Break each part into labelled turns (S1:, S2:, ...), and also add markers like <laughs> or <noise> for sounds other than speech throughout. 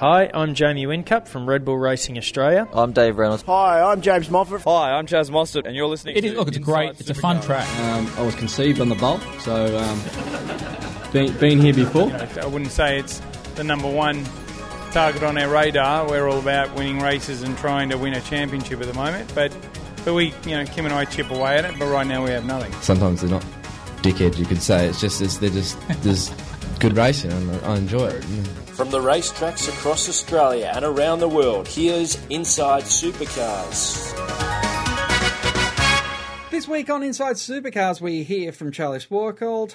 S1: Hi, I'm Jamie Whincup from Red Bull Racing Australia.
S2: I'm Dave Reynolds.
S3: Hi, I'm James Moffat.
S4: Hi, I'm Chaz Mostert, and you're listening
S5: It
S4: to
S5: is, look, it's a
S4: Inside
S5: great, it's a fun track.
S6: Um, I was conceived on the Bolt, so um, been, been here before.
S7: I wouldn't say it's the number one target on our radar. We're all about winning races and trying to win a championship at the moment. But but we, you know, Kim and I chip away at it. But right now we have nothing.
S8: Sometimes they're not dickheads, you could say. It's just it's, they're just <laughs> there's good racing, and I enjoy it.
S9: From the racetracks across Australia and around the world, here's Inside Supercars.
S10: This week on Inside Supercars, we hear from Charlie Schwerkolt,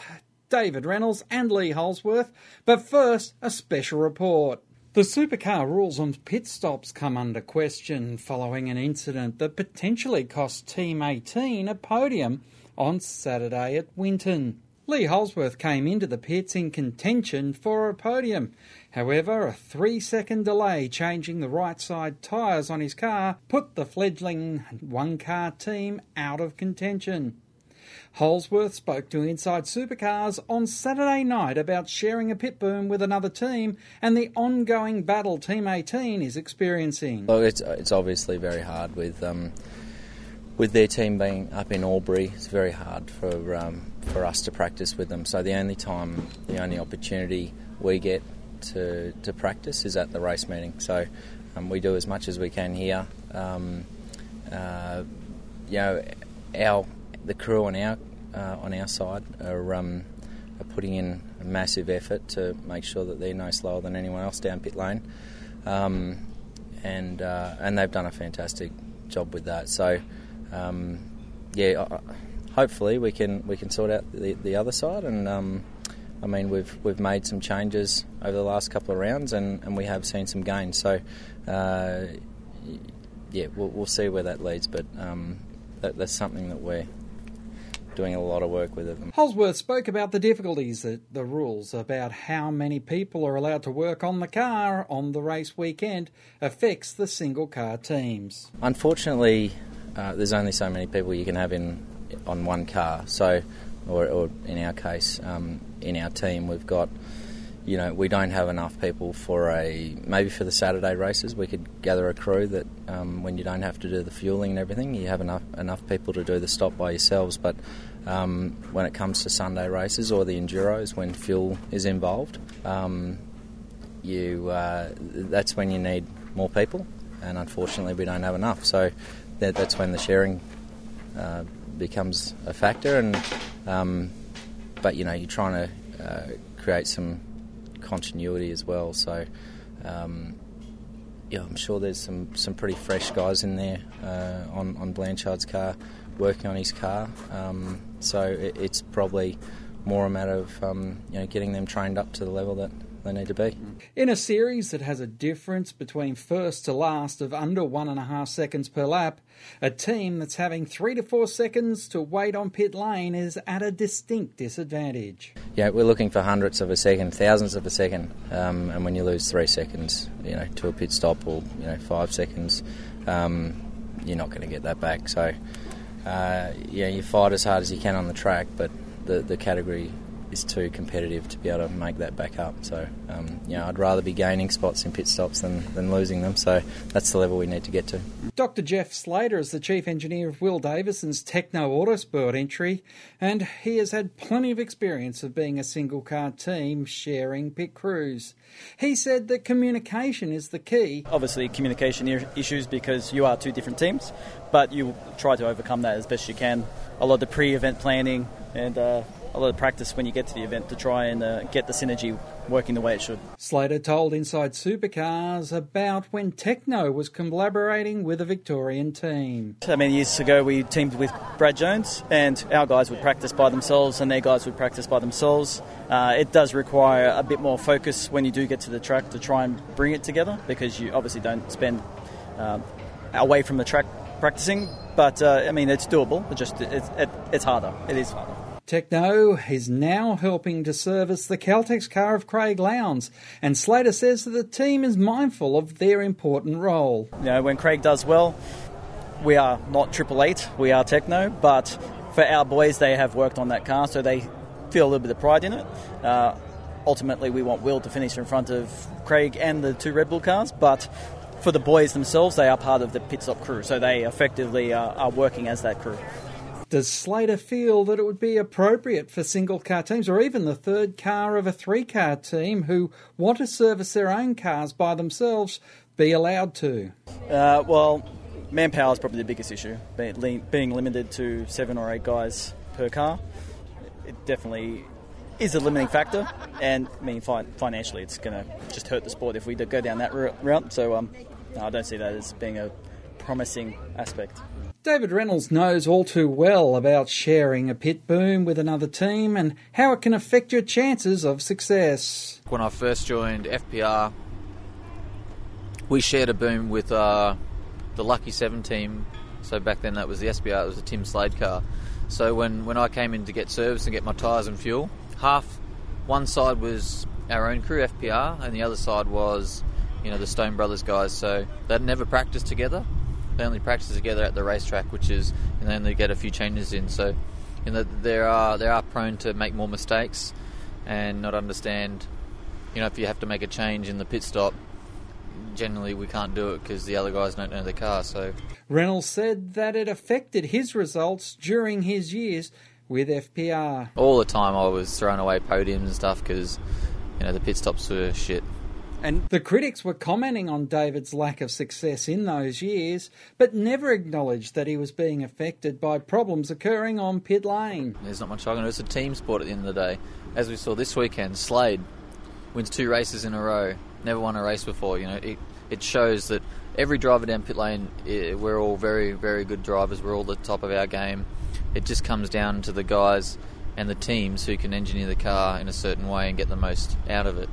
S10: David Reynolds, and Lee Holdsworth. But first, a special report. The supercar rules on pit stops come under question following an incident that potentially cost Team 18 a podium on Saturday at Winton. Lee Holdsworth came into the pits in contention for a podium. However, a three second delay changing the right side tyres on his car put the fledgling one car team out of contention. Holdsworth spoke to Inside Supercars on Saturday night about sharing a pit boom with another team and the ongoing battle Team 18 is experiencing.
S2: Look, it's it's obviously very hard with um, with their team being up in Albury. It's very hard for um, for us to practice with them. So the only time, the only opportunity we get to to practice is at the race meeting. So um, we do as much as we can here. Um, uh, you know, our the crew on our uh, on our side are, um, are putting in a massive effort to make sure that they're no slower than anyone else down pit lane, um, and uh, and they've done a fantastic job with that. So, um, yeah, hopefully we can we can sort out the, the other side. And um, I mean we've we've made some changes over the last couple of rounds, and, and we have seen some gains. So. Uh, yeah, we'll, we'll see where that leads, but um, that, that's something that we're doing a lot of work with. Them.
S10: Holdsworth spoke about the difficulties that the rules about how many people are allowed to work on the car on the race weekend affects the single car teams.
S2: Unfortunately, uh, there's only so many people you can have in on one car. So, or, or in our case, um, in our team, we've got. You know, we don't have enough people for a maybe for the Saturday races. We could gather a crew that um, when you don't have to do the fueling and everything, you have enough enough people to do the stop by yourselves. But um, when it comes to Sunday races or the enduros, when fuel is involved, um, you uh, that's when you need more people, and unfortunately, we don't have enough. So that, that's when the sharing uh, becomes a factor. And um, but you know, you're trying to uh, create some continuity as well. So. Um, yeah, I'm sure there's some, some pretty fresh guys in there uh, on on Blanchard's car, working on his car. Um, so it, it's probably more a matter of um, you know getting them trained up to the level that they need to be.
S10: In a series that has a difference between first to last of under one and a half seconds per lap, a team that's having three to four seconds to wait on pit lane is at a distinct disadvantage.
S2: Yeah, we're looking for hundredths of a second, thousands of a second, um, and when you lose three seconds, you know, to a pit stop or you know five seconds, um, you're not going to get that back. So, uh, yeah, you fight as hard as you can on the track, but the the category is too competitive to be able to make that back up. So, um, you know, I'd rather be gaining spots in pit stops than, than losing them. So that's the level we need to get to.
S10: Dr. Jeff Slater is the chief engineer of Will Davison's Tekno Autosport entry, and he has had plenty of experience of being a single car team sharing pit crews. He said that communication is the key.
S11: Obviously, communication issues because you are two different teams, but you try to overcome that as best you can. A lot of the pre event planning and uh, a lot of practice when you get to the event to try and uh, get the synergy working the way it should.
S10: Slater told Inside Supercars about when Tekno was collaborating with a Victorian team.
S11: So many years ago, we teamed with Brad Jones, and our guys would practice by themselves, and their guys would practice by themselves. Uh, it does require a bit more focus when you do get to the track to try and bring it together because you obviously don't spend uh, away from the track practicing. But uh, I mean, it's doable. It just it's, it, it's harder. It is harder.
S10: Tekno is now helping to service the Caltex car of Craig Lowndes, and Slater says that the team is mindful of their important role.
S11: You know, when Craig does well, we are not Triple Eight, we are Tekno, but for our boys, they have worked on that car, so they feel a little bit of pride in it. Uh, ultimately we want Will to finish in front of Craig and the two Red Bull cars, but for the boys themselves, they are part of the pit stop crew, so they effectively are, are working as that crew.
S10: Does Slater feel that it would be appropriate for single car teams or even the third car of a three car team who want to service their own cars by themselves be allowed to?
S11: Uh, well, manpower is probably the biggest issue. Being limited to seven or eight guys per car, it definitely is a limiting factor. And I mean, financially, it's going to just hurt the sport if we go down that route. So um, I don't see that as being a promising aspect.
S10: David Reynolds knows all too well about sharing a pit boom with another team and how it can affect your chances of success.
S12: When I first joined FPR, we shared a boom with uh, the Lucky Seven team. So back then that was the SBR, it was a Tim Slade car. So when, when I came in to get service and get my tyres and fuel, half one side was our own crew FPR and the other side was you know the Stone Brothers guys. So they'd never practiced together they only practice together at the racetrack, which is and then they get a few changes in. So you know they are they are prone to make more mistakes and not understand. You know if you have to make a change in the pit stop, generally we can't do it because the other guys don't know the car. So
S10: Reynolds said that it affected his results during his years with FPR.
S12: All the time I was throwing away podiums and stuff because you know the pit stops were shit.
S10: And the critics were commenting on David's lack of success in those years, but never acknowledged that he was being affected by problems occurring on pit lane.
S12: There's not much I can do. It's a team sport at the end of the day. As we saw this weekend, Slade wins two races in a row. Never won a race before. You know, it, it shows that every driver down pit lane, we're all very, very good drivers. We're all the top of our game. It just comes down to the guys and the teams who can engineer the car in a certain way and get the most out of it.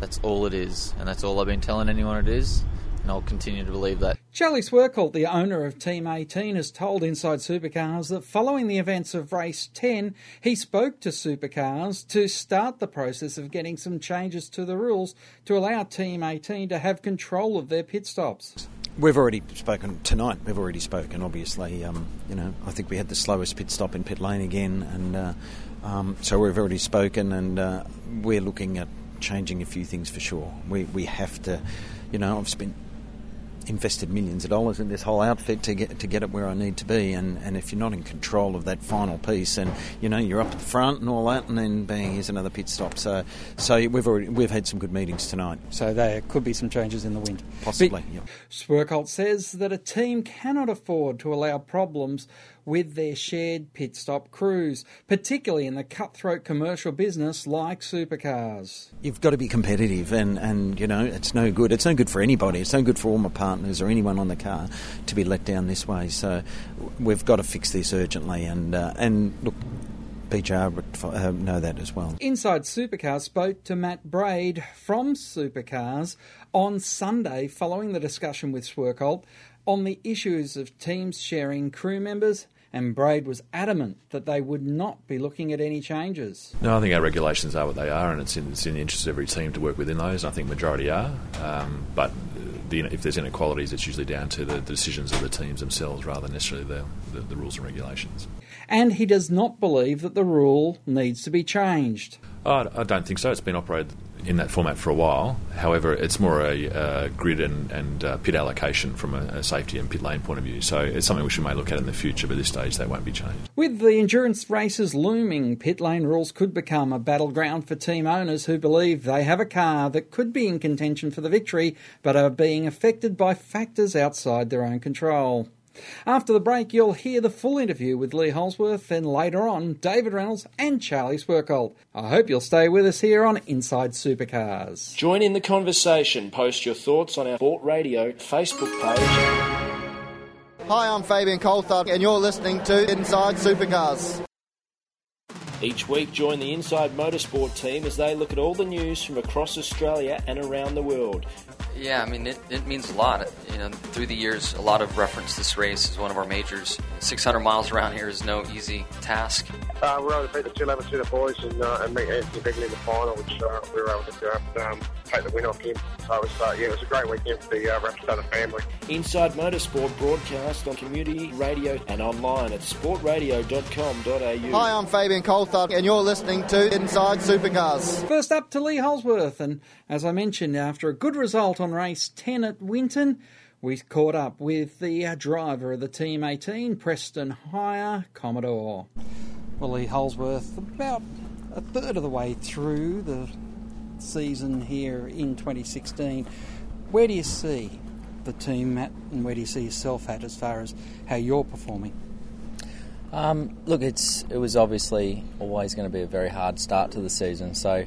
S12: That's all it is, and that's all I've been telling anyone it is, and I'll continue to believe that.
S10: Charlie Schwerkolt, the owner of Team 18, has told Inside Supercars that following the events of race 10, he spoke to Supercars to start the process of getting some changes to the rules to allow Team 18 to have control of their pit stops.
S13: We've already spoken tonight. We've already spoken. Obviously, um, you know, I think we had the slowest pit stop in pit lane again, and uh, um, so we've already spoken, and uh, we're looking at changing a few things for sure. We we have to, you know, I've spent invested millions of dollars in this whole outfit to get to get it where I need to be. And, and if you're not in control of that final piece, and you know you're up at the front and all that, and then bang, here's another pit stop. So so we've already we've had some good meetings tonight.
S10: So there could be some changes in the wind.
S13: Possibly. But,
S10: Schwerkolt says that a team cannot afford to allow problems with their shared pit stop crews, particularly in the cutthroat commercial business like supercars.
S13: You've got to be competitive, and, and you know, it's no good. It's no good for anybody. It's no good for all my partners or anyone on the car to be let down this way. So we've got to fix this urgently. And, uh, and look, BJR would uh, know that as well.
S10: Inside Supercars spoke to Matt Braid from Supercars on Sunday following the discussion with Schwerkolt on the issues of teams sharing crew members and Braid was adamant that they would not be looking at any changes.
S14: No, I think our regulations are what they are, and it's in, it's in the interest of every team to work within those. I think majority are, um, but the, if there's inequalities, it's usually down to the, the, decisions of the teams themselves rather than necessarily the, the, the rules and regulations.
S10: And he does not believe that the rule needs to be changed.
S14: I don't think so. It's been operated in that format for a while. However, it's more a, grid and, and uh, pit allocation from a, a, safety and pit lane point of view. So it's something which we may look at in the future, but at this stage that won't be changed.
S10: With the endurance races looming, pit lane rules could become a battleground for team owners who believe they have a car that could be in contention for the victory, but are being affected by factors outside their own control. After the break, you'll hear the full interview with Lee Holdsworth, and later on, David Reynolds and Charlie Schwerkolt. I hope you'll stay with us here on Inside Supercars.
S9: Join in the conversation. Post your thoughts on our Sport Radio Facebook page.
S15: Hi, I'm Fabian Coulthard, and you're listening to Inside Supercars.
S9: Each week, join the Inside Motorsport team as they look at all the news from across Australia and around the world.
S16: Yeah, I mean, it, it means a lot. You know, through the years, a lot of reference this race as one of our majors. 600 miles around here is no easy task.
S17: Uh, we're able to beat the 211 Tuner boys and, uh, and meet Anthony Begley in the final, which uh, we were able to do. Um,
S18: take the win off him. So it was, uh, yeah, it was a great weekend for the uh, Rapstada family.
S9: Inside Motorsport broadcast on community radio and online at sportradio.com.au.
S15: Hi, I'm Fabian Coulthard, and you're listening to Inside Supercars.
S19: First up to Lee Holdsworth, and as I mentioned, after a good result on race 10 at Winton, we caught up with the uh, driver of the Team 18, Preston Hire Commodore. Well, Lee Holdsworth, about a third of the way through the season here in 2016, where do you see the team at, and where do you see yourself at as far as how you're performing?
S2: Um, look, it's it was obviously always going to be a very hard start to the season. So,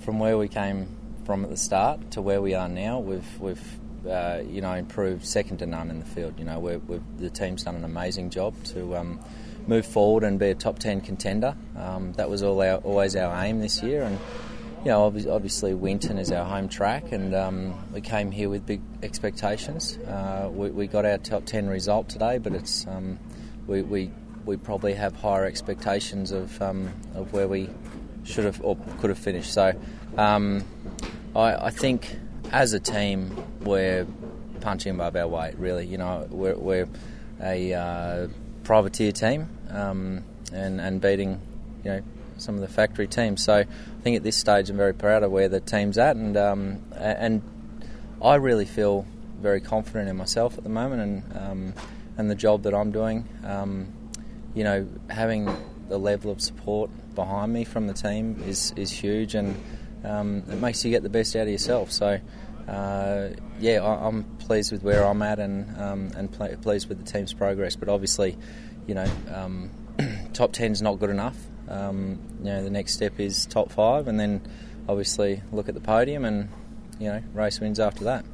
S2: from where we came from at the start to where we are now, we've we've uh, you know improved second to none in the field. You know, we're, we've, the team's done an amazing job to um, move forward and be a top ten contender. Um, that was all our, always our aim this year, and you know, obviously Winton is our home track, and um, we came here with big expectations. Uh, we, we, got our top ten result today, but it's um, we, we we probably have higher expectations of um, of where we should have or could have finished. So um, I, I, think as a team we're punching above our weight. Really, you know, we're, we're a uh, privateer team um, and and beating you know some of the factory teams. So I think at this stage I'm very proud of where the team's at, and um, and I really feel very confident in myself at the moment and um, and the job that I'm doing. Um, you know, having the level of support behind me from the team is, is huge and um, it makes you get the best out of yourself. So, uh, yeah, I, am pleased with where I'm at and um, and pl- pleased with the team's progress. But obviously, you know, um, <clears throat> top is not good enough. Um, you know, the next step is top five, and then obviously look at the podium and you know race wins after that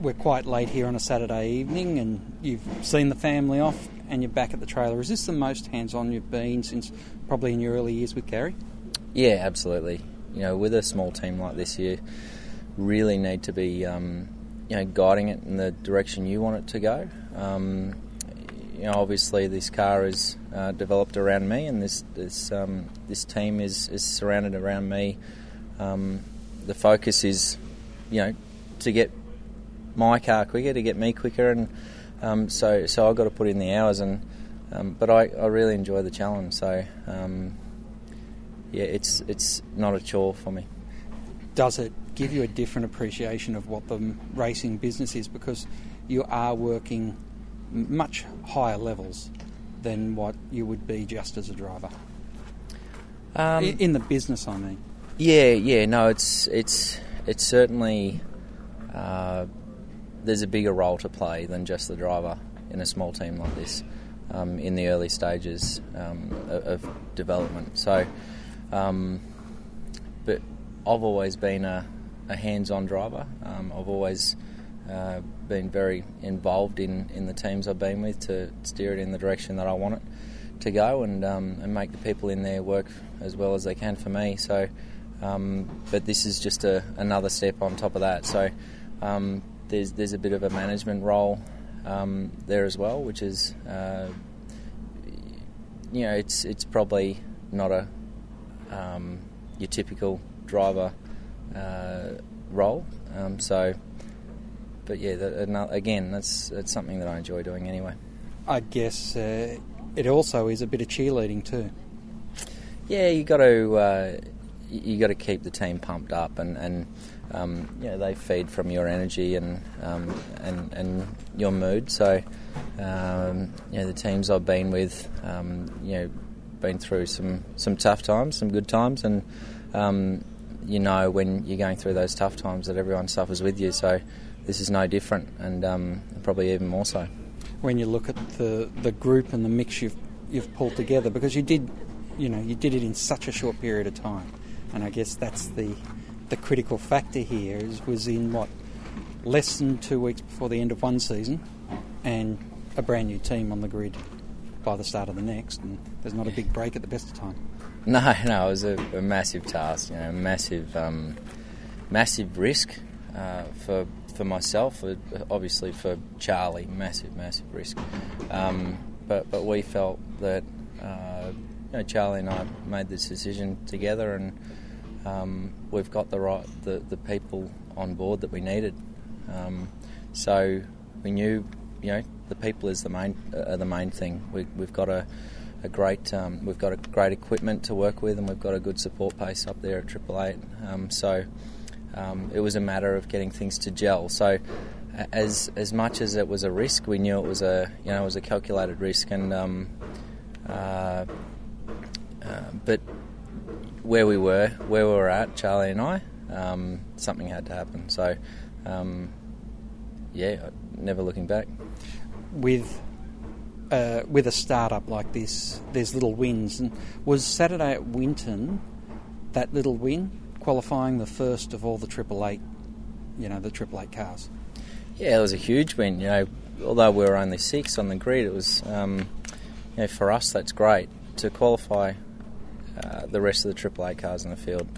S19: we're quite late here on a Saturday evening, and you've seen the family off, and you're back at the trailer. Is this the most hands-on you've been since probably in your early years with Gary?
S2: Yeah, absolutely. You know, with a small team like this, you really need to be, um, you know, guiding it in the direction you want it to go. Um, you know, obviously this car is uh, developed around me, and this this um, this team is, is surrounded around me. Um, the focus is, you know, to get my car quicker, to get me quicker, and um, so so I've got to put in the hours. And um, but I, I really enjoy the challenge. So yeah, it's it's not a chore for me.
S19: Does it give you a different appreciation of what the racing business is because you are working much higher levels than what you would be just as a driver?
S2: Um,
S19: in the business, I mean.
S2: Yeah, yeah, no, it's it's it's certainly uh, there's a bigger role to play than just the driver in a small team like this um, in the early stages um, of, development. So, um, but I've always been a, a hands-on driver. Um, I've always uh, been very involved in, in the teams I've been with to steer it in the direction that I want it to go and um, and make the people in there work as well as they can for me. So, um, but this is just a, another step on top of that. So. Um, there's there's a bit of a management role um, there as well, which is uh, you know it's it's probably not a um, your typical driver uh, role. Um, so, but yeah, that, again, that's that's something that I enjoy doing anyway.
S19: I guess uh, it also is a bit of cheerleading too.
S2: Yeah, you got to uh, you got to keep the team pumped up and and um, you know, they feed from your energy and um, and and your mood. So, um, you know, the teams I've been with, um, you know, been through some some tough times, some good times, and um, you know when you're going through those tough times that everyone suffers with you. So, this is no different, and um, probably even more so.
S19: When you look at the the group and the mix you've you've pulled together, because you did, you know, you did it in such a short period of time, and I guess that's the the critical factor here is, was in what less than two weeks before the end of one season, and a brand new team on the grid by the start of the next, and there's not a big break at the best of time. <laughs>
S2: No, no, it was a, a massive task, you know, massive, um, massive risk uh, for for myself, obviously for Charlie, massive, massive risk. Um, but but we felt that uh, you know, Charlie and I made this decision together, and um, we've got the right the, the people on board that we needed. Um, so we knew, you know, the people is the main uh, the main thing. We, we've got a, a great um, we've got a great equipment to work with, and we've got a good support base up there at Triple Eight. Um, so um, it was a matter of getting things to gel. So as as much as it was a risk, we knew it was a you know it was a calculated risk, and um, uh, uh, but where we were, where we were at, Charlie and I, um, something had to happen. So um, yeah, never looking back.
S19: With uh, with a startup like this, there's little wins. And was Saturday at Winton that little win, qualifying the first of all the Triple Eight, you know, the Triple Eight cars?
S2: Yeah, it was a huge win. You know, although we were only six on the grid, it was, um, you know, for us that's great to qualify. Uh, the rest of the Triple Eight cars in the field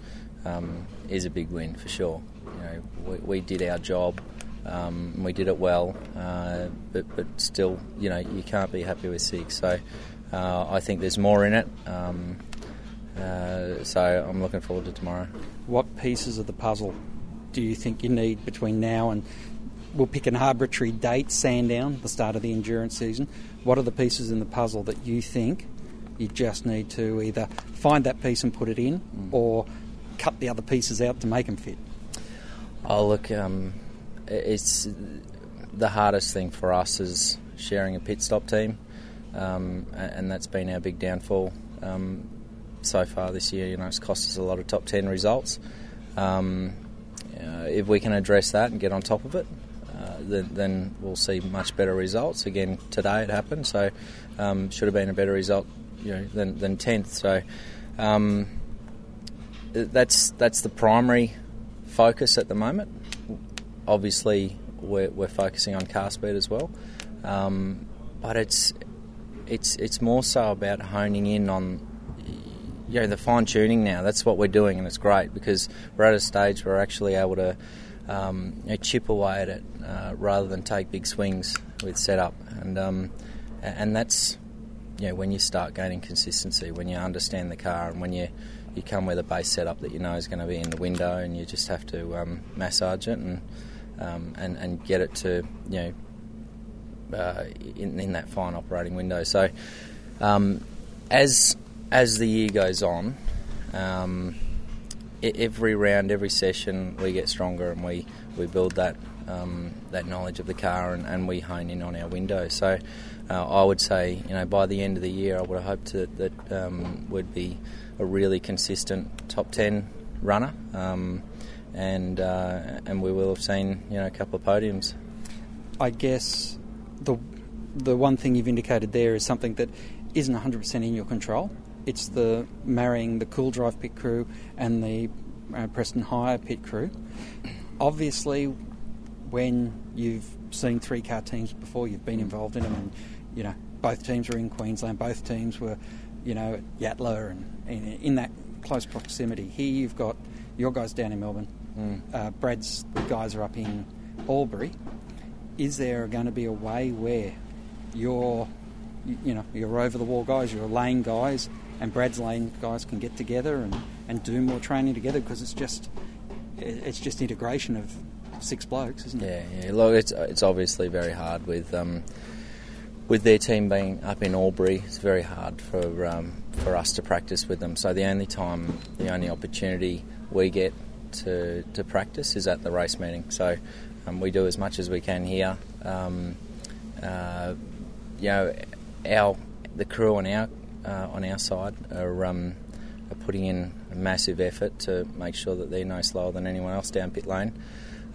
S2: um, is a big win for sure. You know, we, we did our job. Um, we did it well, uh, but, but still, you know, you can't be happy with six. So uh, I think there's more in it. Um, uh, so I'm looking forward to tomorrow.
S19: What pieces of the puzzle do you think you need between now and we'll pick an arbitrary date, Sandown, the start of the endurance season? What are the pieces in the puzzle that you think you just need to either find that piece and put it in, mm. or cut the other pieces out to make them fit?
S2: Oh, look, um, it's the hardest thing for us is sharing a pit stop team, um, and that's been our big downfall um, so far this year. You know, it's cost us a lot of top ten results. Um, uh, if we can address that and get on top of it, uh, then, then, we'll see much better results. Again, today it happened, so um, should have been a better result, you know, than, than tenth. So um, that's that's the primary focus at the moment obviously we're, we're, focusing on car speed as well, um, but it's it's it's more so about honing in on you know the fine tuning now. That's what we're doing, and it's great because we're at a stage where we're actually able to um, you know, chip away at it uh, rather than take big swings with setup, and um, and that's you know when you start gaining consistency, when you understand the car, and when you you come with a base setup that you know is going to be in the window, and you just have to um, massage it and um, and, and get it to you know uh, in, in that fine operating window. So um, as as the year goes on, um, every round, every session, we get stronger and we, we build that um, that knowledge of the car and, and, we hone in on our window. So uh, I would say, you know, by the end of the year, I would have hoped that, that um, would be a really consistent top ten runner. Um, and uh, and we will have seen you know a couple of podiums.
S19: I guess the the one thing you've indicated there is something that isn't 100% in your control. It's the marrying the CoolDrive pit crew and the uh, Preston Hire pit crew. Obviously, when you've seen three car teams before, you've been involved in them, and you know both teams were in Queensland, both teams were, you know, at Yatala and, and in that close proximity. Here you've got your guys down in Melbourne, Mm. Uh, Brad's guys are up in Albury. Is there going to be a way where you're, you know, your over the wall guys, your lane guys, and Brad's lane guys can get together and, and do more training together because it's just it's just integration of six blokes, isn't
S2: it? Yeah, yeah. Look, it's it's obviously very hard with um, with their team being up in Albury. It's very hard for um, for us to practice with them. So the only time, the only opportunity we get to, to practice is at the race meeting. So um, we do as much as we can here. Um, uh, you know, our the crew on our uh, on our side are, um, are, putting in a massive effort to make sure that they're no slower than anyone else down pit lane,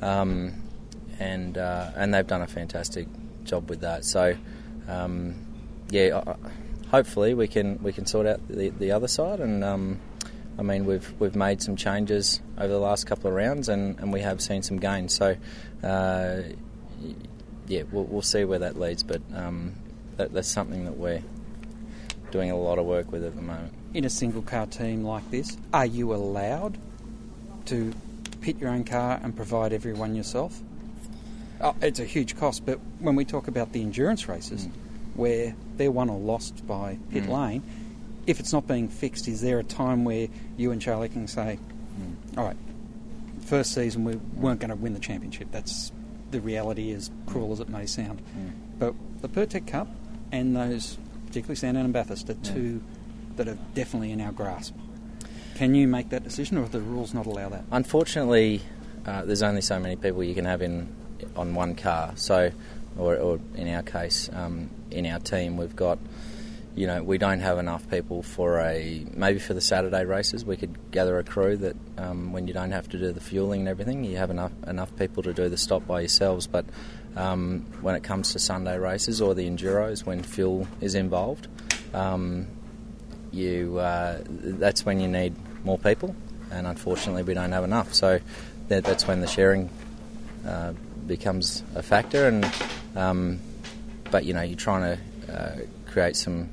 S2: um, and uh, and they've done a fantastic job with that. So um, yeah, hopefully we can we can sort out the, the other side and um, I mean, we've we've made some changes over the last couple of rounds, and, and we have seen some gains. So, uh, yeah, we'll, we'll see where that leads, but um, that, that's something that we're doing a lot of work with at the moment.
S19: In a single car team like this, are you allowed to pit your own car and provide everyone yourself? Oh, it's a huge cost, but when we talk about the endurance races, mm. where they're won or lost by pit mm. lane if it's not being fixed, is there a time where you and Charlie can say, All right. First season, we weren't going to win the championship. That's the reality, as cruel as it may sound. But the Pirtek Cup and those, particularly Sandown and Bathurst, are two that are definitely in our grasp. Can you make that decision, or do the rules not allow that?
S2: Unfortunately, uh, there's only so many people you can have in on one car. So, or, or in our case, um, in our team, we've got, you know, we don't have enough people for a maybe for the Saturday races. We could gather a crew that um, when you don't have to do the fueling and everything, you have enough enough people to do the stop by yourselves. But um, when it comes to Sunday races or the enduros, when fuel is involved, um, you uh, that's when you need more people, and unfortunately, we don't have enough. So that, that's when the sharing uh, becomes a factor. And um, but you know, you're trying to uh, create some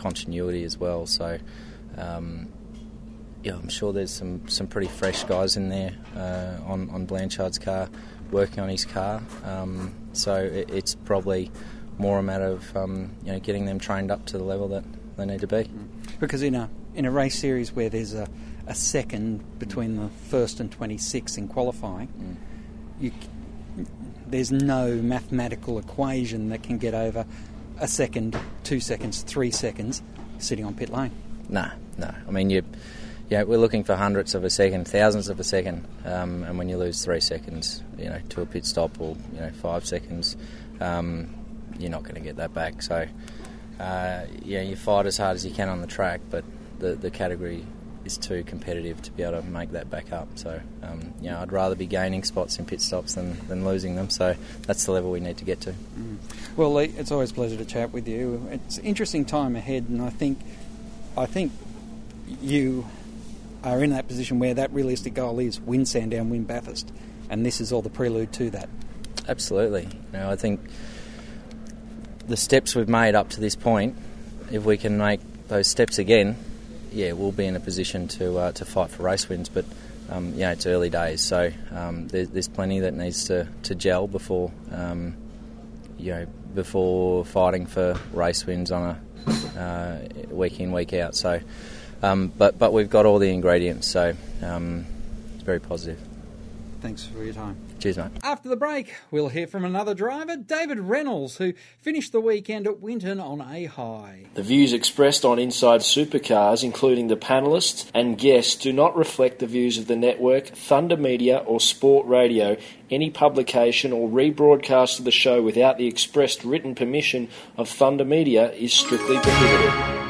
S2: continuity as well. So. Um, yeah, I'm sure there's some, some pretty fresh guys in there uh, on on Blanchard's car, working on his car. Um, so it, it's probably more a matter of um, you know getting them trained up to the level that they need to be.
S19: Because in a in a race series where there's a, a second between the first and 26 in qualifying, you, there's no mathematical equation that can get over a second, two seconds, three seconds sitting on pit lane.
S2: No, no. I mean, you, yeah, we're looking for hundredths of a second, thousands of a second, um, and when you lose three seconds, you know, to a pit stop or you know five seconds, um, you're not going to get that back. So, uh, yeah, you fight as hard as you can on the track, but the the category is too competitive to be able to make that back up. So, um, you know, I'd rather be gaining spots in pit stops than, than losing them. So that's the level we need to get to.
S19: Well, Lee, it's always a pleasure to chat with you. It's an interesting time ahead, and I think, I think you are in that position where that realistic goal is win Sandown, win Bathurst, and this is all the prelude to that.
S2: Absolutely. You know, I think the steps we've made up to this point, if we can make those steps again, yeah, we'll be in a position to uh, to fight for race wins. But um, yeah, it's early days, so um, there's, there's plenty that needs to, to gel before um, you know before fighting for race wins on a uh, week in week out. So, um, but but we've got all the ingredients, so um, it's very positive.
S19: Thanks for your time.
S2: Cheers, mate.
S19: After the break, we'll hear from another driver, David Reynolds, who finished the weekend at Winton on a high.
S9: The views expressed on Inside Supercars, including the panellists and guests, do not reflect the views of the network, Thunder Media, or Sport Radio. Any publication or rebroadcast of the show without the expressed written permission of Thunder Media is strictly prohibited.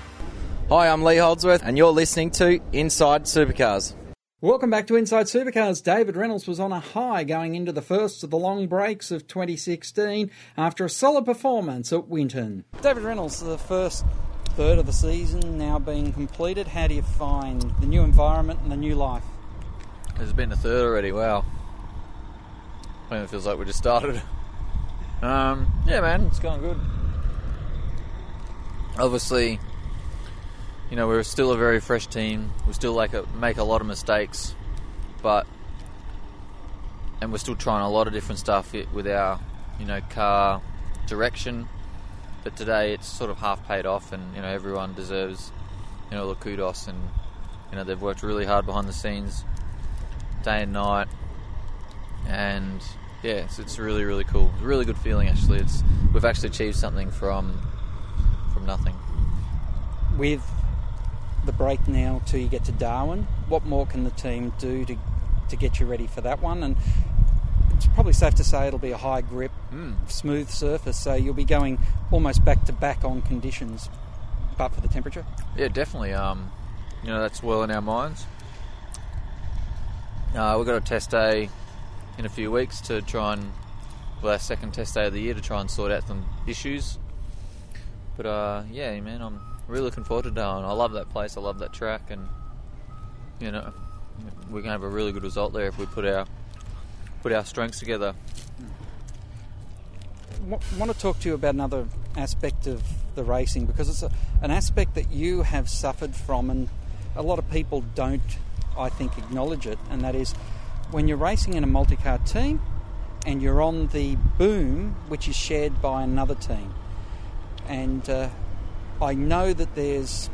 S4: Hi, I'm Lee Holdsworth, and you're listening to Inside Supercars.
S19: Welcome back to Inside Supercars. David Reynolds was on a high going into the first of the long breaks of 2016 after a solid performance at Winton. David Reynolds, the first third of the season now being completed. How do you find the new environment and the new life?
S12: There's been a third already. Wow. I mean, it feels like we just started. Um, yeah, man, it's going good. Obviously, you know, we're still a very fresh team. We still like a, make a lot of mistakes, but and we're still trying a lot of different stuff with our, you know, car direction. But today it's sort of half paid off, and you know everyone deserves, you know, the kudos, and you know they've worked really hard behind the scenes, day and night, and yeah, it's, it's really really cool. It's a really good feeling actually. It's we've actually achieved something from from nothing.
S19: With the break now till you get to Darwin, what more can the team do to, to get you ready for that one? And it's probably safe to say it'll be a high grip,
S12: Mm.
S19: smooth surface, so you'll be going almost back to back on conditions, but for the temperature.
S12: Yeah, definitely. Um, you know, that's well in our minds. Uh, we've got a test day in a few weeks to try and, well, our second test day of the year to try and sort out some issues. But uh, yeah, man, I'm really looking forward to Darwin. I love that place. I love that track, and you know, we can have a really good result there if we put our put our strengths together.
S19: I want to talk to you about another aspect of the racing because it's a, an aspect that you have suffered from, and a lot of people don't, I think, acknowledge it, and that is when you're racing in a multi car team and you're on the boom, which is shared by another team. And uh, I know that there's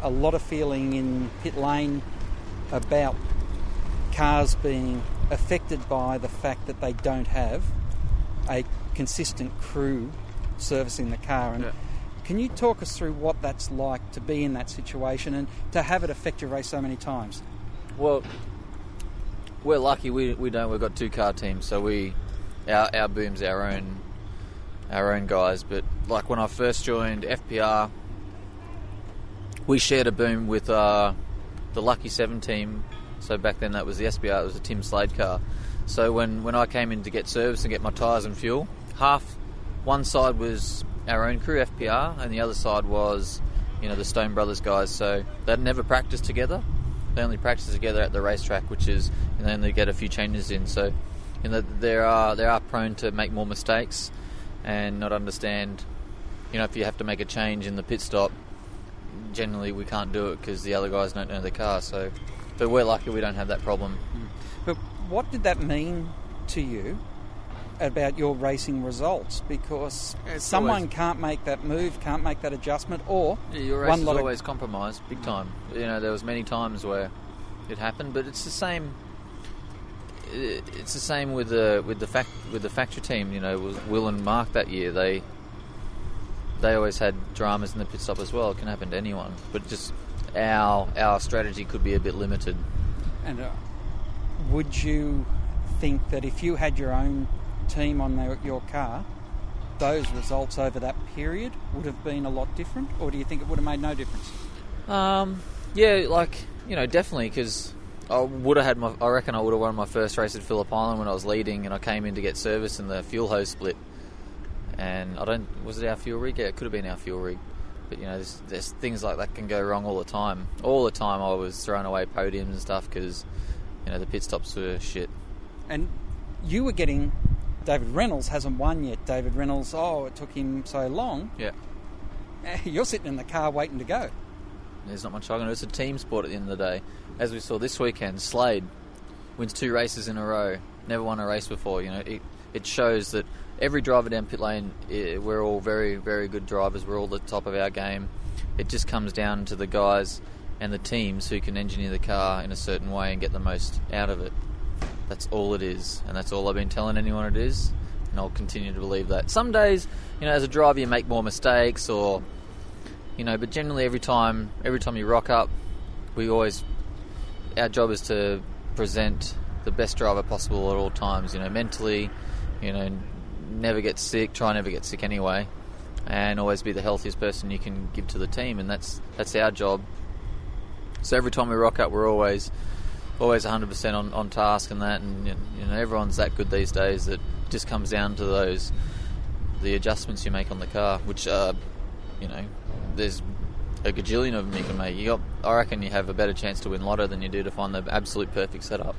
S19: a lot of feeling in pit lane about cars being affected by the fact that they don't have a consistent crew servicing the car. And
S12: Yeah.
S19: can you talk us through what that's like to be in that situation and to have it affect your race so many times?
S12: Well, we're lucky. We, we don't. We've got two car teams, so we our our boom's our own our own guys. But like when I first joined FPR, we shared a boom with uh, the Lucky Seven team. So back then that was the SBR. It was a Tim Slade car. So when when I came in to get service and get my tyres and fuel, half one side was our own crew FPR, and the other side was you know the Stone Brothers guys. So they'd never practiced together. They only practice together at the racetrack, which is and then they get a few changes in. So you know they are they are prone to make more mistakes and not understand. You know if you have to make a change in the pit stop, generally we can't do it because the other guys don't know the car. So, but we're lucky we don't have that problem. Hmm.
S19: But what did that mean to you about your racing results? Because
S12: It's
S19: someone
S12: always-
S19: can't make that move, can't make that adjustment, or
S12: Yeah, your race
S19: one
S12: is
S19: lot of-
S12: always compromised, big hmm. time. You know, there was many times where it happened, but it's the same. It's the same with the with the fact with the factory team. You know, was Will and Mark that year. They they always had dramas in the pit stop as well. It can happen to anyone, but just our our strategy could be a bit limited.
S19: And uh, would you think that if you had your own team on their, your car, those results over that period would have been a lot different, or do you think it would have made no difference?
S12: Um, yeah, like you know, definitely because I would have had my. I reckon I would have won my first race at Phillip Island when I was leading, and I came in to get service, and the fuel hose split. And I don't. Was it our fuel rig? Yeah, it could have been our fuel rig. But you know, there's, there's things like that can go wrong all the time. All the time, I was throwing away podiums and stuff because you know the pit stops were shit.
S19: And you were getting. David Reynolds hasn't won yet. David Reynolds, oh, it took him so long.
S12: Yeah.
S19: Eh, you're sitting in the car waiting to go.
S12: There's not much I can do. It's a team sport at the end of the day. As we saw this weekend, Slade wins two races in a row. Never won a race before. You know, it, it shows that every driver down pit lane, we're all very, very good drivers. We're all at the top of our game. It just comes down to the guys and the teams who can engineer the car in a certain way and get the most out of it. That's all it is, and that's all I've been telling anyone it is, and I'll continue to believe that. Some days, you know, as a driver, you make more mistakes, or you know, but generally every time, every time you rock up, we always, our job is to present the best driver possible at all times. You know, mentally, you know, never get sick, try never get sick anyway, and always be the healthiest person you can give to the team, and that's that's our job. So every time we rock up, we're always always 100% on, on task and that, and you know everyone's that good these days that just comes down to those the adjustments you make on the car, which are you know there's a gajillion of them you can make. You got, I reckon you have a better chance to win Lotto than you do to find the absolute perfect setup.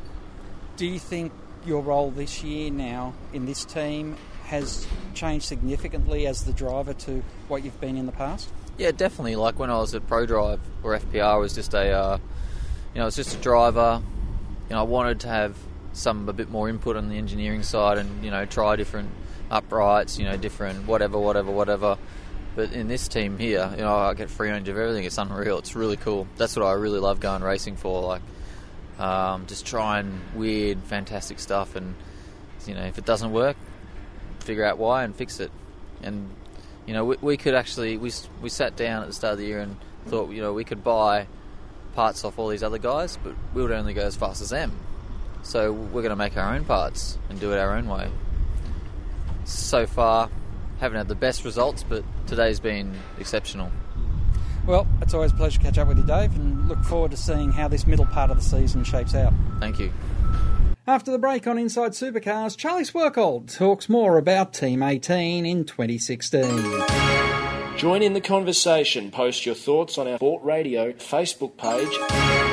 S19: Do you think your role this year now in this team has changed significantly as the driver to what you've been in the past?
S12: Yeah, definitely. Like when I was at ProDrive or FPR, I was just a, uh, you know, it's just a driver. You know, I wanted to have some a bit more input on the engineering side, and you know, try different uprights, you know, different whatever, whatever, whatever. But in this team here, you know, I get free range of everything. It's unreal. It's really cool. That's what I really love going racing for. Like, um, just trying weird, fantastic stuff, and you know, if it doesn't work, figure out why and fix it. And you know, we, we could actually we we sat down at the start of the year and thought, you know, we could buy parts off all these other guys, but we would only go as fast as them. So we're going to make our own parts and do it our own way. So far, haven't had the best results, but today's been exceptional.
S19: Well, it's always a pleasure to catch up with you, Dave, and look forward to seeing how this middle part of the season shapes out.
S12: Thank you.
S19: After the break on Inside Supercars, Charlie Schwerkolt talks more about Team 18 in 2016.
S9: Join in the conversation. Post your thoughts on our Sport Radio Facebook page.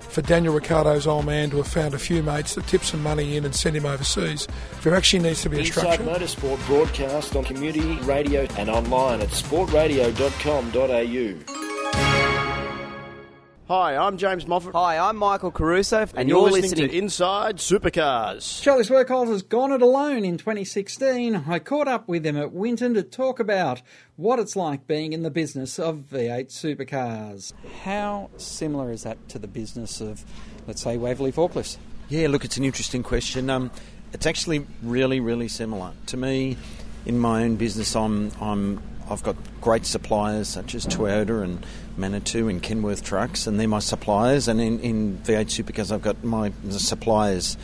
S20: For Daniel Ricciardo's old man to have found a few mates that tip some money in and send him overseas, there actually needs to be a
S9: Inside
S20: structure.
S9: Motorsport broadcast on community radio and online at sportradio.com.au.
S21: Hi, I'm James Moffat.
S22: Hi, I'm Michael Caruso,
S21: And, you're, listening, to Inside Supercars.
S19: Charlie Schwerkolt has gone it alone in 2016. I caught up with him at Winton to talk about what it's like being in the business of V8 supercars. How similar is that to the business of, let's say, Waverley Forklifts?
S13: Yeah, look, it's an interesting question. Um, it's actually really, really similar to me. In my own business, I'm, I'm, I've got great suppliers such as Toyota and Manitou and Kenworth Trucks, and they're my suppliers. And in, in V8 Supercars, I've got my suppliers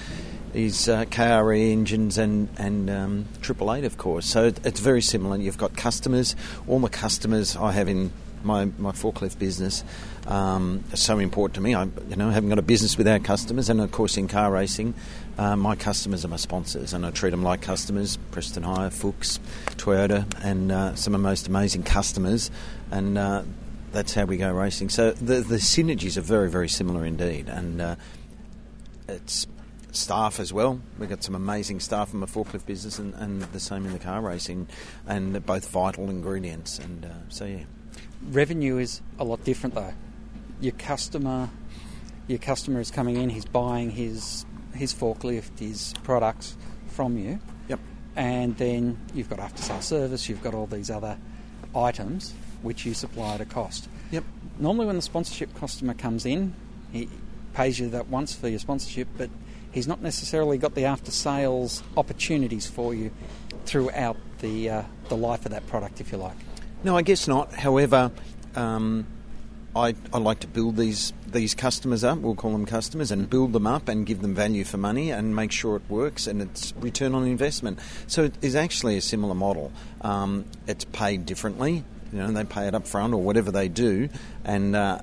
S13: is uh, KRE engines and and um, Triple Eight, of course. So it's very similar. You've got customers. All the customers I have in my, my forklift business um, are so important to me. I you know haven't got a business without customers, and of course in car racing, uh, my customers are my sponsors, and I treat them like customers. Preston Hire, Fuchs, Toyota, and uh, some of the most amazing customers, and. Uh, that's how we go racing. So the the synergies are very very similar indeed, and uh, it's staff as well. We've got some amazing staff in the forklift business, and, and the same in the car racing, and they're both vital ingredients. And uh, so yeah,
S19: Revenue is a lot different though. Your customer, your customer is coming in. He's buying his his forklift, his products from you.
S13: Yep.
S19: And then you've got after sale service. You've got all these other items which you supply at a cost.
S13: Yep.
S19: Normally, when the sponsorship customer comes in, he pays you that once for your sponsorship, but he's not necessarily got the after sales opportunities for you throughout the uh, the life of that product, if you like.
S13: No, I guess not. However, um, I, I like to build these these customers up. We'll call them customers, and build them up and give them value for money, and make sure it works and it's return on investment. So it is actually a similar model. Um, it's paid differently. You know, they pay it up front or whatever they do, and. Uh,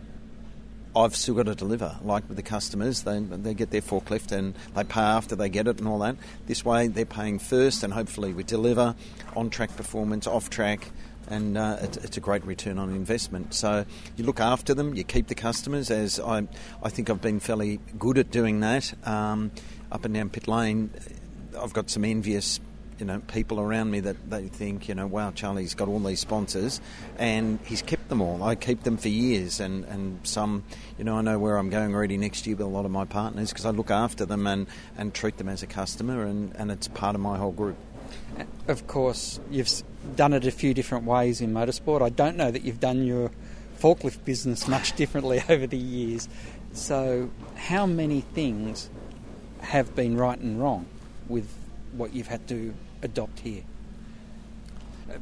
S13: I've still got to deliver. Like with the customers, they they get their forklift and they pay after they get it and all that. This way, they're paying first, and hopefully we deliver on track performance, off track, and uh, it's, it's a great return on investment. So you look after them, you keep the customers. As I I think I've been fairly good at doing that. Um, up and down pit lane, I've got some envious you know people around me that they think you know wow Charlie's got all these sponsors and he's kept them all I keep them for years and and some you know I know where I'm going already next year with a lot of my partners because I look after them and and treat them as a customer and and it's part of my whole group
S19: Of course, you've done it a few different ways in motorsport. I don't know that you've done your forklift business much differently <laughs> over the years. So, how many things have been right and wrong with what you've had to adopt here?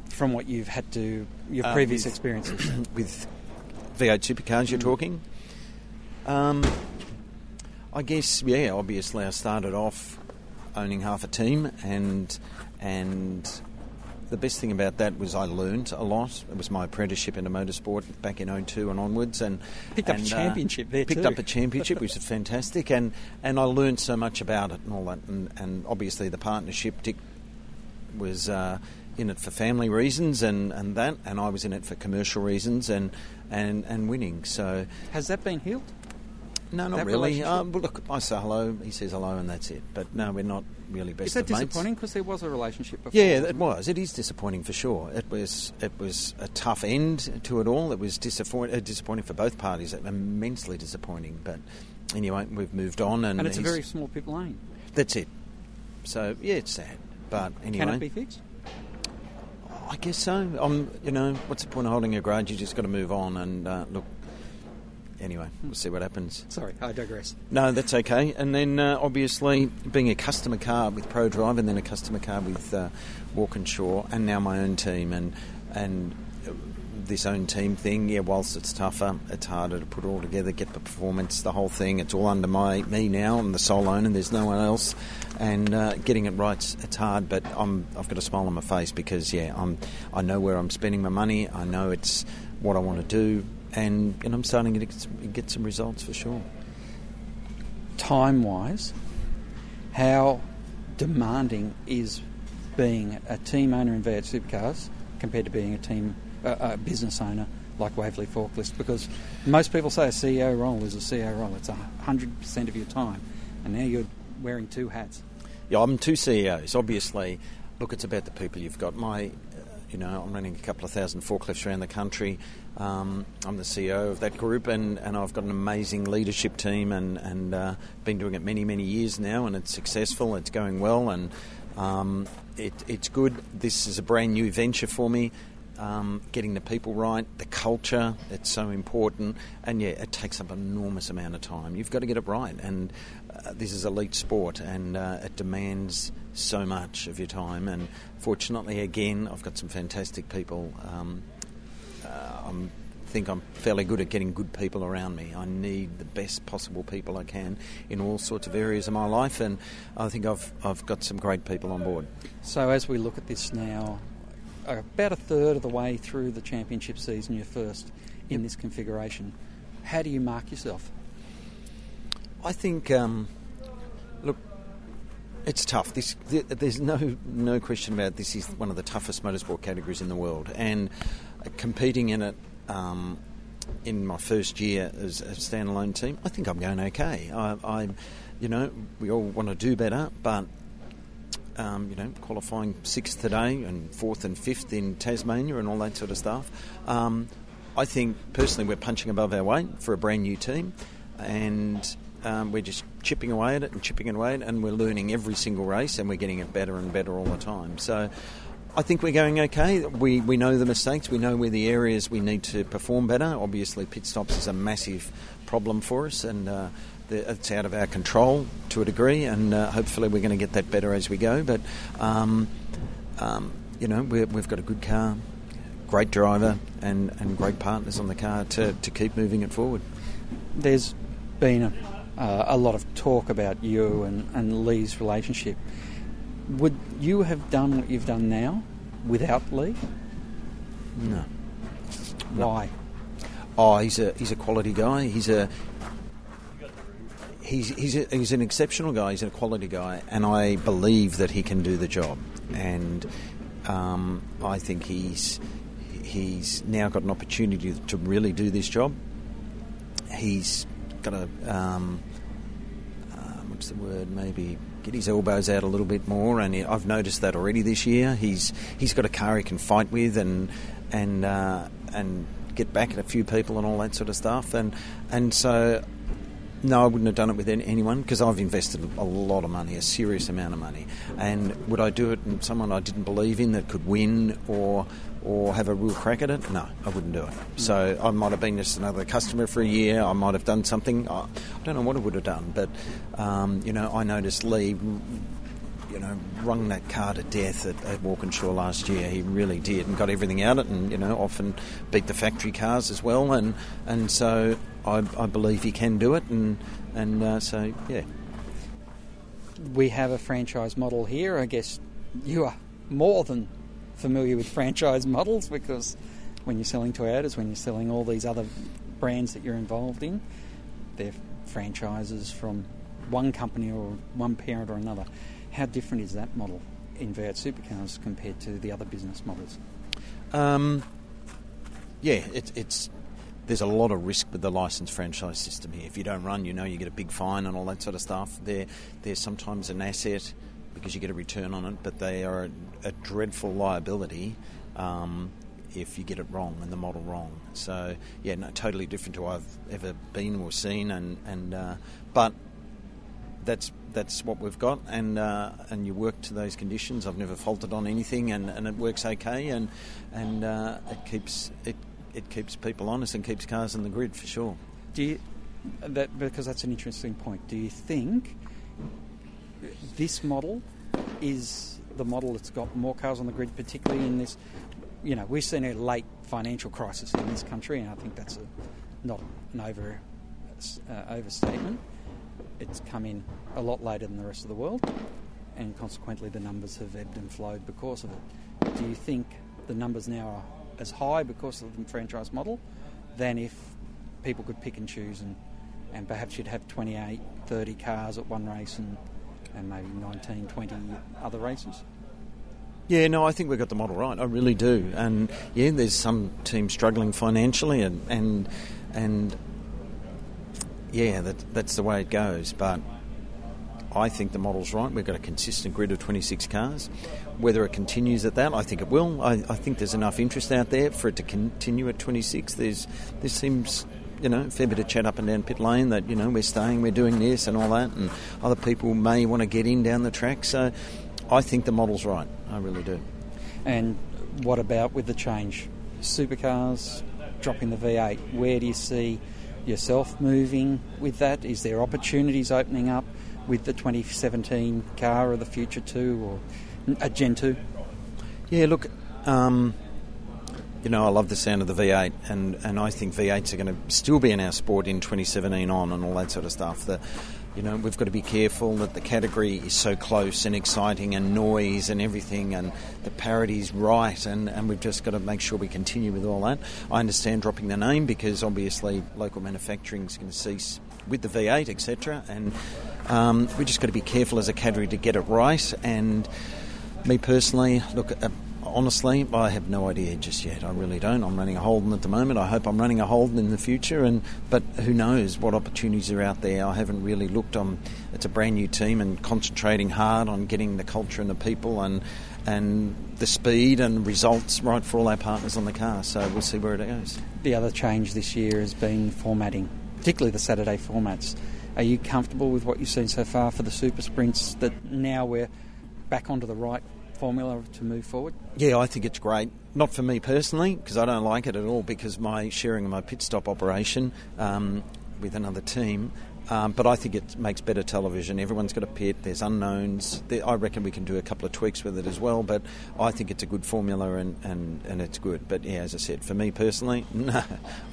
S19: From what you've had to, your
S13: Uh,
S19: previous
S13: with-
S19: experiences? <clears throat>
S13: with V8 supercars you're talking um, I guess yeah obviously I started off owning half a team and and the best thing about that was I learned a lot. It was my apprenticeship into motorsport back in 02 and onwards, and
S19: Picked up a
S13: and, uh,
S19: championship there
S13: Picked
S19: too.
S13: up a championship, which is fantastic, and and I learned so much about it and all that, and, and obviously the partnership. Dick was uh, in it for family reasons and, and that, and I was in it for commercial reasons and and, and winning. So
S19: Has that been healed?
S13: No, not really. Um, well, look, I say hello, he says hello, and that's it. But no, we're not really best
S19: Is that disappointing? Because there was a relationship before.
S13: Yeah, it was. It is disappointing for sure. It was. It was a tough end to it all. It was disappoint, uh, disappointing for both parties. Immensely disappointing. But anyway, we've moved on, and,
S19: And it's a very small pit lane.
S13: That's it. So yeah, it's sad. But anyway,
S19: Can it be fixed?
S13: I guess so. Um, you know, what's the point of holding a grudge? You just got to move on. And uh, look, anyway, we'll see what happens.
S19: Sorry, I digress.
S13: No, that's okay. And then uh, obviously being a customer car with ProDrive, and then a customer car with uh, Walkinshaw, and Shore and now my own team, and and this own team thing, yeah, whilst it's tougher, it's harder to put it all together, get the performance, the whole thing. It's all under my me now. I'm the sole owner. There's no one else, and uh, getting it right, it's hard. But I'm, I've got a smile on my face because yeah, I'm, I know where I'm spending my money. I know it's what I want to do, and, and I'm starting to get, some results for sure.
S19: Time wise, how demanding is being a team owner in V8 Supercars compared to being a team uh, a business owner like Waverley Forklift? Because most people say a CEO role is a CEO role. It's hundred percent of your time, and now you're wearing two hats.
S13: Yeah, I'm two CEOs. Obviously, look, it's about the people you've got. My you know, I'm running a couple of thousand forklifts around the country. Um, I'm the CEO of that group, and, and I've got an amazing leadership team, and and uh, been doing it many many years now, and it's successful. It's going well, and um, it, it's good. This is a brand new venture for me. Um, getting the people right, the culture, it's so important. And yeah, it takes up an enormous amount of time. You've got to get it right. And uh, this is elite sport and uh, it demands so much of your time. And fortunately, again, I've got some fantastic people. Um, uh, I think I'm fairly good at getting good people around me. I need the best possible people I can in all sorts of areas of my life, and I think I've, I've got some great people on board.
S19: So, as we look at this now, about a third of the way through the championship season, you're first in this configuration. How do you mark yourself?
S13: I think, um, look, it's tough. This, there's no no question about it. this. Is one of the toughest motorsport categories in the world, and competing in it um, in my first year as a standalone team, I think I'm going okay. I, I you know, we all want to do better, but um, you know, qualifying sixth today and fourth and fifth in Tasmania and all that sort of stuff. Um, I think personally we're punching above our weight for a brand new team, and um, we're just chipping away at it and chipping away at it, and we're learning every single race, and we're getting it better and better all the time. So. I think we're going okay. We, we know the mistakes. We know where the areas we need to perform better. Obviously, pit stops is a massive problem for us, and uh, it's out of our control to a degree. And uh, hopefully, we're going to get that better as we go. But um, um, you know, we have got a good car, great driver, and, and great partners on the car to, to keep moving it forward.
S19: There's been a uh, a lot of talk about you and, and Lee's relationship. Would you have done what you've done now without Lee?
S13: No.
S19: Why?
S13: Oh, he's a he's a quality guy. He's a he's he's a, he's an exceptional guy. He's a quality guy, and I believe that he can do the job. And um, I think he's he's now got an opportunity to really do this job. He's got a um, uh, what's the word? Maybe get his elbows out a little bit more, and I've noticed that already this year. He's he's got a car he can fight with, and and uh, and get back at a few people and all that sort of stuff, and and so. No, I wouldn't have done it with anyone because I've invested a lot of money, a serious amount of money. And would I do it in someone I didn't believe in that could win or or have a real crack at it? No, I wouldn't do it. So I might have been just another customer for a year. I might have done something. I don't know what I would have done, but um, you know, I noticed Lee. You know, wrung that car to death at, at Walkinshaw last year. He really did, and got everything out of it, and you know, often beat the factory cars as well. And and so I, I believe he can do it, and and uh, so yeah.
S19: We have a franchise model here. I guess you are more than familiar with franchise models because when you're selling Toyotas, when you're selling all these other brands that you're involved in, they're franchises from one company or one parent or another. How different is that model in V8 supercars compared to the other business models?
S13: Um, yeah, it, it's there's a lot of risk with the license franchise system here. If you don't run, you know you get a big fine and all that sort of stuff. There, there's sometimes an asset because you get a return on it, but they are a, a dreadful liability um, if you get it wrong and the model wrong. So yeah, no, totally different to what I've ever been or seen, and and uh, but that's that's what we've got, and uh, and you work to those conditions. I've never faltered on anything, and, and it works okay, and and uh, it keeps it it keeps people honest and keeps cars in the grid for sure.
S19: Do you that because that's an interesting point? Do you think this model is the model that's got more cars on the grid, particularly in this you know, we've seen a late financial crisis in this country, and I think that's a, not an over uh, overstatement. It's come in a lot later than the rest of the world, and consequently, the numbers have ebbed and flowed because of it. Do you think the numbers now are as high because of the franchise model than if people could pick and choose and, and perhaps you'd have 28, 30 cars at one race and, and maybe 19, 20 other races?
S13: Yeah, no, I think we've got the model right. I really do. And yeah, there's some teams struggling financially, and and and yeah, that, that's the way it goes. But I think the model's right. We've got a consistent grid of 26 cars. Whether it continues at that, I think it will. I, I think there's enough interest out there for it to continue at 26. There's there seems you know, a fair bit of chat up and down pit lane that, you know, we're staying, we're doing this and all that, and other people may want to get in down the track. So I think the model's right. I really do.
S19: And what about with the change? Supercars dropping the V8. Where do you see yourself moving with that? Is there opportunities opening up with the 2017 car of the future too, or a Gen 2?
S13: Yeah, look, um, you know, I love the sound of the V8, and, and I think V8s are going to still be in our sport in 2017 on and all that sort of stuff. The, you know, we've got to be careful that the category is so close and exciting and noise and everything, and the parity's right, and, and we've just got to make sure we continue with all that. I understand dropping the name because obviously local manufacturing is going to cease with the V8, etc., and um, we just got to be careful as a category to get it right. And me personally, look, uh, honestly, I have no idea just yet. I really don't. I'm running a Holden at the moment. I hope I'm running a Holden in the future. And but who knows what opportunities are out there? I haven't really looked. on. It's a brand new team and concentrating hard on getting the culture and the people and and the speed and results right for all our partners on the car. So we'll see where it goes.
S19: The other change this year has been formatting, particularly the Saturday formats. Are you comfortable with what you've seen so far for the super sprints? That now we're back onto the right formula to move forward?
S13: Yeah, I think it's great. Not for me personally, because I don't like it at all, because my sharing of my pit stop operation um, with another team. Um, but I think it makes better television. Everyone's got a pit. There's unknowns. There, I reckon we can do a couple of tweaks with it as well. But I think it's a good formula and, and, and it's good. But yeah, as I said, for me personally, <laughs> no,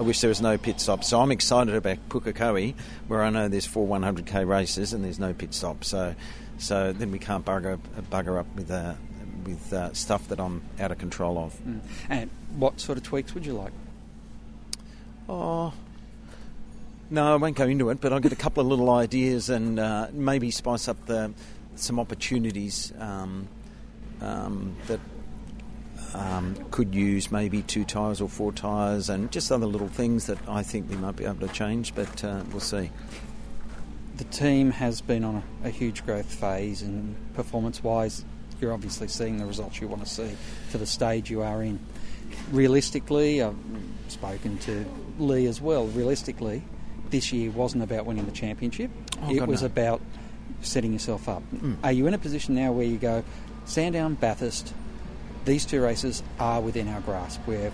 S13: I wish there was no pit stop. So I'm excited about Pukekohe, where I know there's four 100k races and there's no pit stop. So so then we can't bugger, bugger up with a, with uh, stuff that I'm out of control of.
S19: Mm. And what sort of tweaks would you like?
S13: Oh, no, I won't go into it, but I'll get a couple of little ideas and uh, maybe spice up the some opportunities um, um, that um, could use maybe two tyres or four tyres and just other little things that I think we might be able to change, but uh, we'll see.
S19: The team has been on a, a huge growth phase, and performance wise, you're obviously seeing the results you want to see for the stage you are in. Realistically, I've spoken to Lee as well. Realistically, this year wasn't about winning the championship.
S13: Oh,
S19: it
S13: God,
S19: was
S13: no.
S19: about setting yourself up.
S13: Mm.
S19: Are you in a position now where you go, Sandown, Bathurst, these two races are within our grasp. We're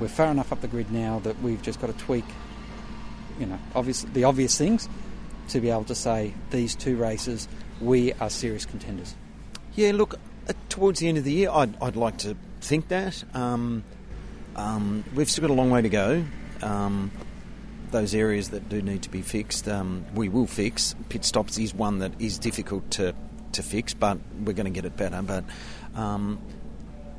S19: we're far enough up the grid now that we've just got to tweak, you know, obvious the obvious things to be able to say these two races we are serious contenders.
S13: Yeah, look, towards the end of the year, I'd, I'd like to think that. Um, um, we've still got a long way to go. Um, those areas that do need to be fixed, um, we will fix. Pit stops is one that is difficult to, to fix, but we're going to get it better. But um,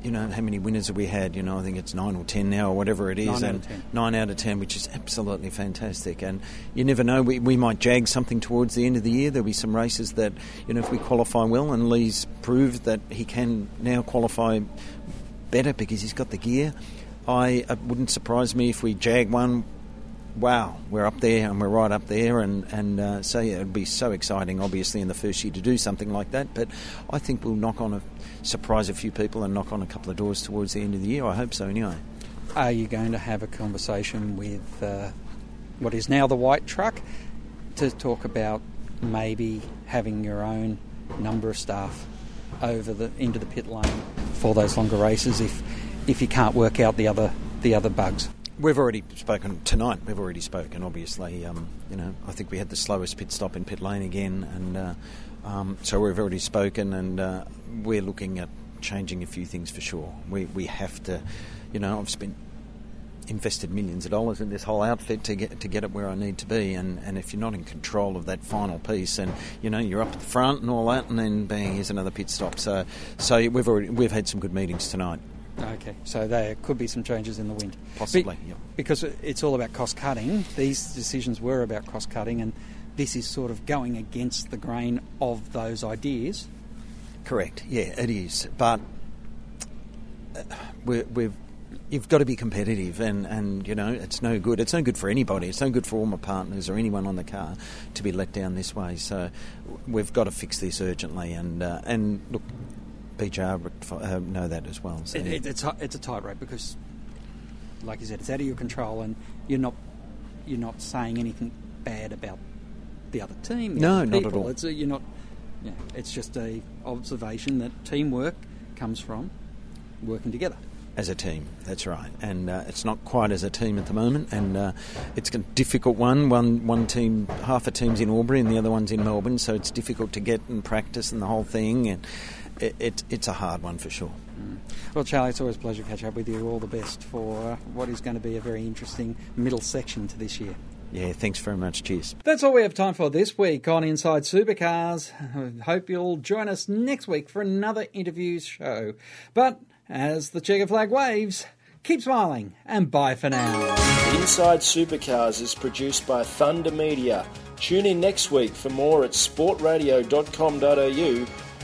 S13: you know, how many winners have we had? You know, I think it's nine or ten now, or whatever it is,
S19: Nine out
S13: and
S19: of 10.
S13: nine out of ten, which is absolutely fantastic. And you never know, we, we might jag something towards the end of the year. There'll be some races that, you know, if we qualify well, and Lee's proved that he can now qualify better because he's got the gear. I it wouldn't surprise me if we jag one. Wow, we're up there and we're right up there, and and uh, so yeah, it'd be so exciting, obviously, in the first year to do something like that. But I think we'll knock on a surprise a few people and knock on a couple of doors towards the end of the year. I hope so, anyway.
S19: Are you going to have a conversation with uh, what is now the white truck to talk about maybe having your own number of staff over the into the pit lane for those longer races if if you can't work out the other the other bugs?
S13: We've already spoken tonight. We've already spoken. Obviously, um, you know, I think we had the slowest pit stop in pit lane again, and uh, um, so we've already spoken, and uh, we're looking at changing a few things for sure. We we have to, you know, I've spent invested millions of dollars in this whole outfit to get to get it where I need to be, and, and if you're not in control of that final piece, and you know you're up at the front and all that, and then bang, here's another pit stop. So so we've already we've had some good meetings tonight.
S19: Okay, so there could be some changes in the wind.
S13: Possibly,
S19: Be-
S13: yeah.
S19: Because it's all about cost cutting. These decisions were about cost cutting, and this is sort of going against the grain of those ideas.
S13: Correct. Yeah, it is. But uh, we're, we've you've got to be competitive, and, and you know it's no good. It's no good for anybody. It's no good for all my partners or anyone on the car to be let down this way. So we've got to fix this urgently. And uh, and look, BJR uh, know that as well. So,
S19: It, it, it's a- it's a tightrope because, like you said, it's out of your control, and you're not you're not saying anything bad about the other team. the
S13: No,
S19: other
S13: not at all.
S19: It's a, you're not. Yeah, it's just a observation that teamwork comes from working together.
S13: as a team. That's right, and uh, it's not quite as a team at the moment, and uh, it's a difficult one. One one team, half a team's in Albury, and the other one's in Melbourne, so it's difficult to get and practice and the whole thing, and it, it, it's a hard one for sure.
S19: Well, Charlie, it's always a pleasure to catch up with you. All the best for uh, what is going to be a very interesting middle section to this year.
S13: Yeah, thanks very much. Cheers.
S19: That's all we have time for this week on Inside Supercars. I hope you'll join us next week for another interview show. But as the checker flag waves, keep smiling and bye for now.
S9: Inside Supercars is produced by Thunder Media. Tune in next week for more at sportradio.com.au